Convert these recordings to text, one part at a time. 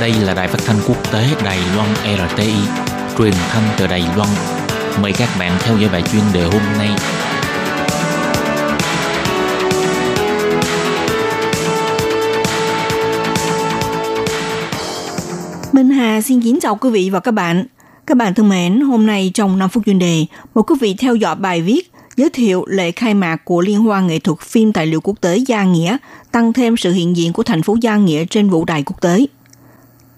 Đây là đài phát thanh quốc tế Đài Loan RTI, truyền thanh từ Đài Loan. Mời các bạn theo dõi bài chuyên đề hôm nay. Minh Hà xin kính chào quý vị và các bạn. Các bạn thân mến, hôm nay trong 5 phút chuyên đề, một quý vị theo dõi bài viết giới thiệu lễ khai mạc của Liên hoan nghệ thuật phim tài liệu quốc tế Gia Nghĩa, tăng thêm sự hiện diện của thành phố Gia Nghĩa trên vũ đài quốc tế.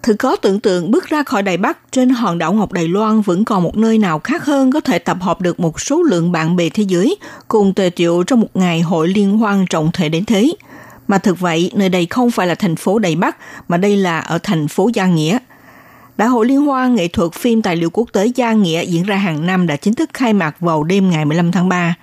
Thử có tưởng tượng bước ra khỏi Đài Bắc trên hòn đảo Ngọc Đài Loan vẫn còn một nơi nào khác hơn có thể tập hợp được một số lượng bạn bè thế giới cùng tề triệu trong một ngày hội liên hoan trọng thể đến thế. Mà thực vậy, nơi đây không phải là thành phố Đài Bắc, mà đây là ở thành phố Gia Nghĩa. Đại hội Liên hoan nghệ thuật phim tài liệu quốc tế Gia Nghĩa diễn ra hàng năm đã chính thức khai mạc vào đêm ngày 15 tháng 3.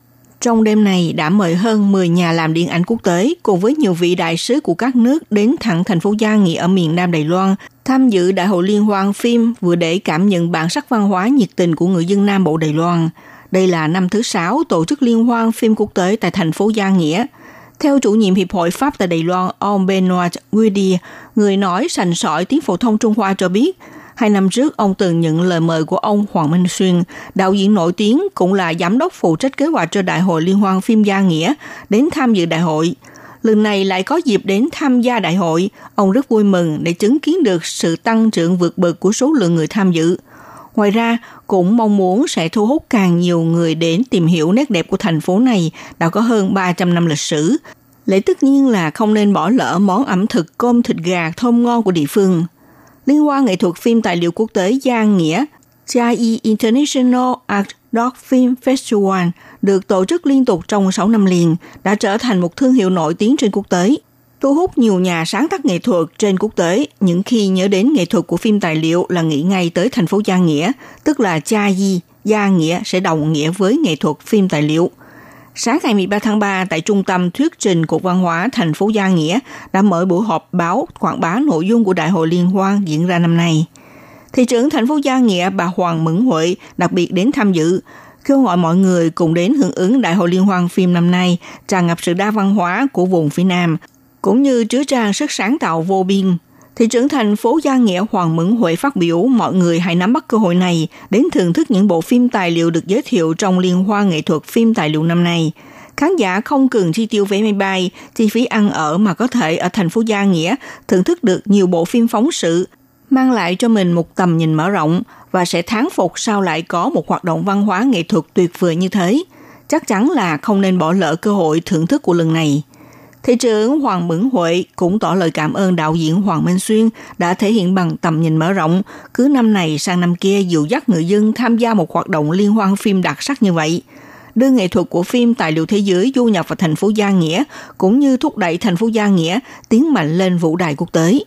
Trong đêm này đã mời hơn 10 nhà làm điện ảnh quốc tế cùng với nhiều vị đại sứ của các nước đến thẳng thành phố Gia Nghĩa ở miền Nam Đài Loan tham dự Đại hội Liên hoan phim vừa để cảm nhận bản sắc văn hóa nhiệt tình của người dân Nam Bộ Đài Loan. Đây là năm thứ sáu tổ chức Liên hoan phim quốc tế tại thành phố Gia Nghĩa. Theo chủ nhiệm Hiệp hội Pháp tại Đài Loan, ông Benoit Guidi, người nói sành sỏi tiếng phổ thông Trung Hoa cho biết, Hai năm trước, ông từng nhận lời mời của ông Hoàng Minh Xuyên, đạo diễn nổi tiếng cũng là giám đốc phụ trách kế hoạch cho Đại hội Liên hoan phim Gia Nghĩa, đến tham dự đại hội. Lần này lại có dịp đến tham gia đại hội, ông rất vui mừng để chứng kiến được sự tăng trưởng vượt bậc của số lượng người tham dự. Ngoài ra, cũng mong muốn sẽ thu hút càng nhiều người đến tìm hiểu nét đẹp của thành phố này đã có hơn 300 năm lịch sử. lễ tất nhiên là không nên bỏ lỡ món ẩm thực cơm thịt gà thơm ngon của địa phương – Liên quan nghệ thuật phim tài liệu quốc tế Giang Nghĩa Chai International Art Dog Film Festival được tổ chức liên tục trong 6 năm liền đã trở thành một thương hiệu nổi tiếng trên quốc tế, thu hút nhiều nhà sáng tác nghệ thuật trên quốc tế. Những khi nhớ đến nghệ thuật của phim tài liệu là nghĩ ngay tới thành phố Gia Nghĩa, tức là Cha Di, Gia Nghĩa sẽ đồng nghĩa với nghệ thuật phim tài liệu. Sáng ngày 13 tháng 3 tại Trung tâm Thuyết trình Cục Văn hóa thành phố Gia Nghĩa đã mở buổi họp báo quảng bá nội dung của Đại hội Liên hoan diễn ra năm nay. Thị trưởng thành phố Gia Nghĩa bà Hoàng Mẫn Huệ đặc biệt đến tham dự, kêu gọi mọi người cùng đến hưởng ứng Đại hội Liên hoan phim năm nay tràn ngập sự đa văn hóa của vùng phía Nam, cũng như chứa trang sức sáng tạo vô biên Thị trưởng thành phố Gia Nghĩa Hoàng Mẫn Huệ phát biểu mọi người hãy nắm bắt cơ hội này đến thưởng thức những bộ phim tài liệu được giới thiệu trong liên hoan nghệ thuật phim tài liệu năm nay. Khán giả không cần chi tiêu vé máy bay, chi phí ăn ở mà có thể ở thành phố Gia Nghĩa thưởng thức được nhiều bộ phim phóng sự, mang lại cho mình một tầm nhìn mở rộng và sẽ thán phục sao lại có một hoạt động văn hóa nghệ thuật tuyệt vời như thế. Chắc chắn là không nên bỏ lỡ cơ hội thưởng thức của lần này. Thị trưởng Hoàng Mẫn Huệ cũng tỏ lời cảm ơn đạo diễn Hoàng Minh Xuyên đã thể hiện bằng tầm nhìn mở rộng, cứ năm này sang năm kia dụ dắt người dân tham gia một hoạt động liên hoan phim đặc sắc như vậy. Đưa nghệ thuật của phim tài liệu thế giới du nhập vào thành phố Gia Nghĩa, cũng như thúc đẩy thành phố Gia Nghĩa tiến mạnh lên vũ đài quốc tế.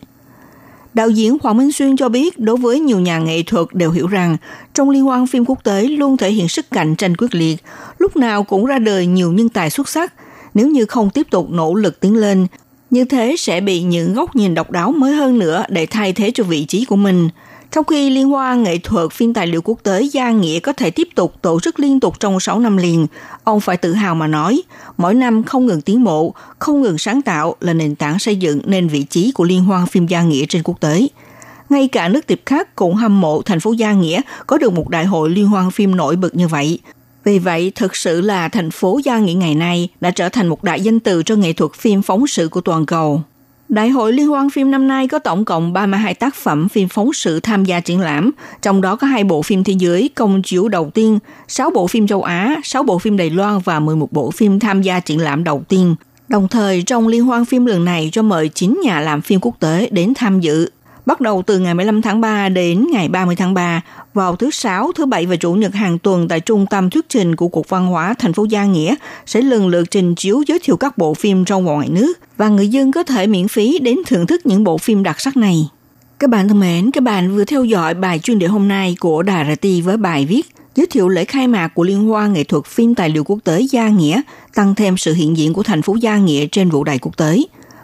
Đạo diễn Hoàng Minh Xuyên cho biết đối với nhiều nhà nghệ thuật đều hiểu rằng trong liên hoan phim quốc tế luôn thể hiện sức cạnh tranh quyết liệt, lúc nào cũng ra đời nhiều nhân tài xuất sắc, nếu như không tiếp tục nỗ lực tiến lên, như thế sẽ bị những góc nhìn độc đáo mới hơn nữa để thay thế cho vị trí của mình. Trong khi Liên hoan nghệ thuật phim tài liệu quốc tế Gia Nghĩa có thể tiếp tục tổ chức liên tục trong 6 năm liền, ông phải tự hào mà nói, mỗi năm không ngừng tiến bộ, không ngừng sáng tạo là nền tảng xây dựng nên vị trí của Liên hoan phim Gia Nghĩa trên quốc tế. Ngay cả nước tiệp khác cũng hâm mộ thành phố Gia Nghĩa có được một đại hội liên hoan phim nổi bật như vậy. Vì vậy, thực sự là thành phố Gia Nghĩa ngày nay đã trở thành một đại danh từ cho nghệ thuật phim phóng sự của toàn cầu. Đại hội Liên hoan phim năm nay có tổng cộng 32 tác phẩm phim phóng sự tham gia triển lãm, trong đó có hai bộ phim thế giới công chiếu đầu tiên, 6 bộ phim châu Á, 6 bộ phim Đài Loan và 11 bộ phim tham gia triển lãm đầu tiên. Đồng thời, trong liên hoan phim lần này cho mời 9 nhà làm phim quốc tế đến tham dự bắt đầu từ ngày 15 tháng 3 đến ngày 30 tháng 3 vào thứ Sáu, thứ Bảy và Chủ nhật hàng tuần tại Trung tâm thuyết trình của Cục Văn hóa thành phố Gia Nghĩa sẽ lần lượt trình chiếu giới thiệu các bộ phim trong và ngoài nước và người dân có thể miễn phí đến thưởng thức những bộ phim đặc sắc này. Các bạn thân mến, các bạn vừa theo dõi bài chuyên đề hôm nay của Đài RT với bài viết giới thiệu lễ khai mạc của Liên hoan nghệ thuật phim tài liệu quốc tế Gia Nghĩa, tăng thêm sự hiện diện của thành phố Gia Nghĩa trên vũ đài quốc tế –